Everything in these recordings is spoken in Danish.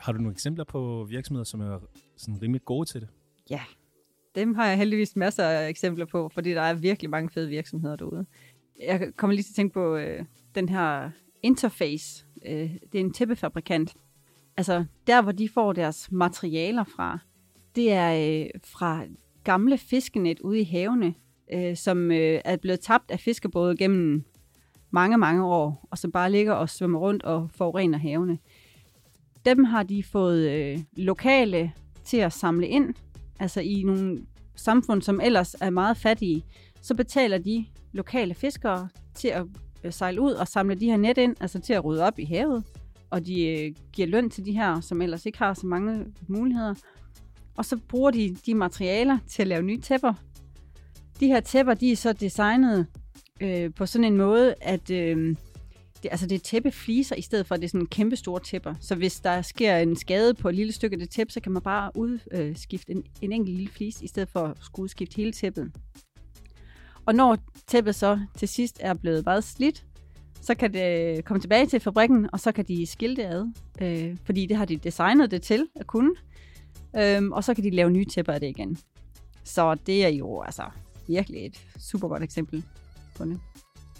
Har du nogle eksempler på virksomheder, som er sådan rimelig gode til det? Ja, dem har jeg heldigvis masser af eksempler på, fordi der er virkelig mange fede virksomheder derude. Jeg kommer lige til at tænke på øh, den her Interface. Øh, det er en tæppefabrikant. Altså, der hvor de får deres materialer fra, det er øh, fra gamle fiskenet ude i havene, øh, som øh, er blevet tabt af fiskebåde gennem mange, mange år, og som bare ligger og svømmer rundt og forurener havene. Dem har de fået øh, lokale til at samle ind, altså i nogle samfund, som ellers er meget fattige, så betaler de lokale fiskere til at øh, sejle ud og samle de her net ind, altså til at rydde op i havet, og de øh, giver løn til de her, som ellers ikke har så mange muligheder. Og så bruger de de materialer til at lave nye tæpper. De her tæpper, de er så designet øh, på sådan en måde, at øh, det, altså det er tæppefliser, i stedet for at det er sådan kæmpe store tæpper. Så hvis der sker en skade på et lille stykke af det tæppe, så kan man bare udskifte en, en enkelt lille flis, i stedet for at skulle udskifte hele tæppet. Og når tæppet så til sidst er blevet meget slidt, så kan det øh, komme tilbage til fabrikken, og så kan de skille det ad, øh, fordi det har de designet det til at kunne. Øhm, og så kan de lave nye tæpper af det igen. Så det er jo altså virkelig et super godt eksempel på det.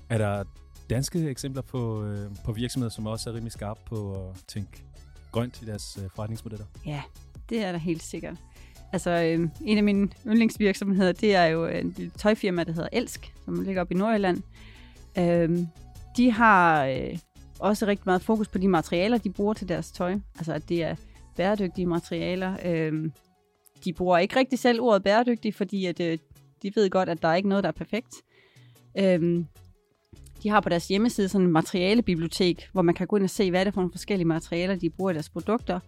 Er der danske eksempler på, øh, på virksomheder, som også er rimelig skarpe på at tænke grønt i deres øh, forretningsmodeller? Ja, det er der helt sikkert. Altså, øh, en af mine yndlingsvirksomheder, det er jo øh, en lille tøjfirma, der hedder Elsk, som ligger op i Nordjylland. Øh, de har øh, også rigtig meget fokus på de materialer, de bruger til deres tøj. Altså, at det er bæredygtige materialer. Øh, de bruger ikke rigtig selv ordet bæredygtig, fordi at, øh, de ved godt, at der er ikke noget, der er perfekt. Øh, de har på deres hjemmeside sådan en materialebibliotek, hvor man kan gå ind og se, hvad er det for nogle forskellige materialer, de bruger i deres produkter.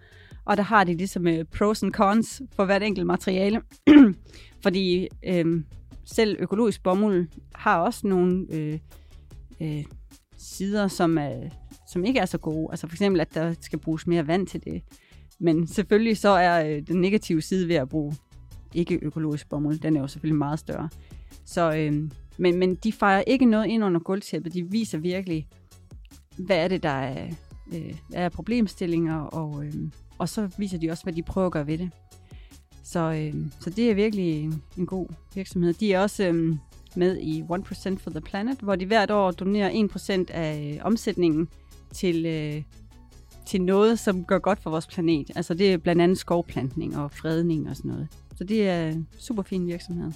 Og der har de ligesom uh, pros and cons for hvert enkelt materiale. Fordi øh, selv økologisk bomuld har også nogle øh, øh, sider, som, er, som ikke er så gode. Altså for eksempel, at der skal bruges mere vand til det. Men selvfølgelig så er øh, den negative side ved at bruge ikke økologisk bomuld, den er jo selvfølgelig meget større. Så, øh, men, men de fejrer ikke noget ind under gulvtæppet. De viser virkelig, hvad er det, der er, øh, er problemstillinger, og, øh, og så viser de også, hvad de prøver at gøre ved det. Så, øh, så det er virkelig en, en god virksomhed. De er også øh, med i 1% for the Planet, hvor de hvert år donerer 1% af øh, omsætningen til, øh, til noget, som gør godt for vores planet. Altså det er blandt andet skovplantning og fredning og sådan noget. Så det er en super fin virksomhed.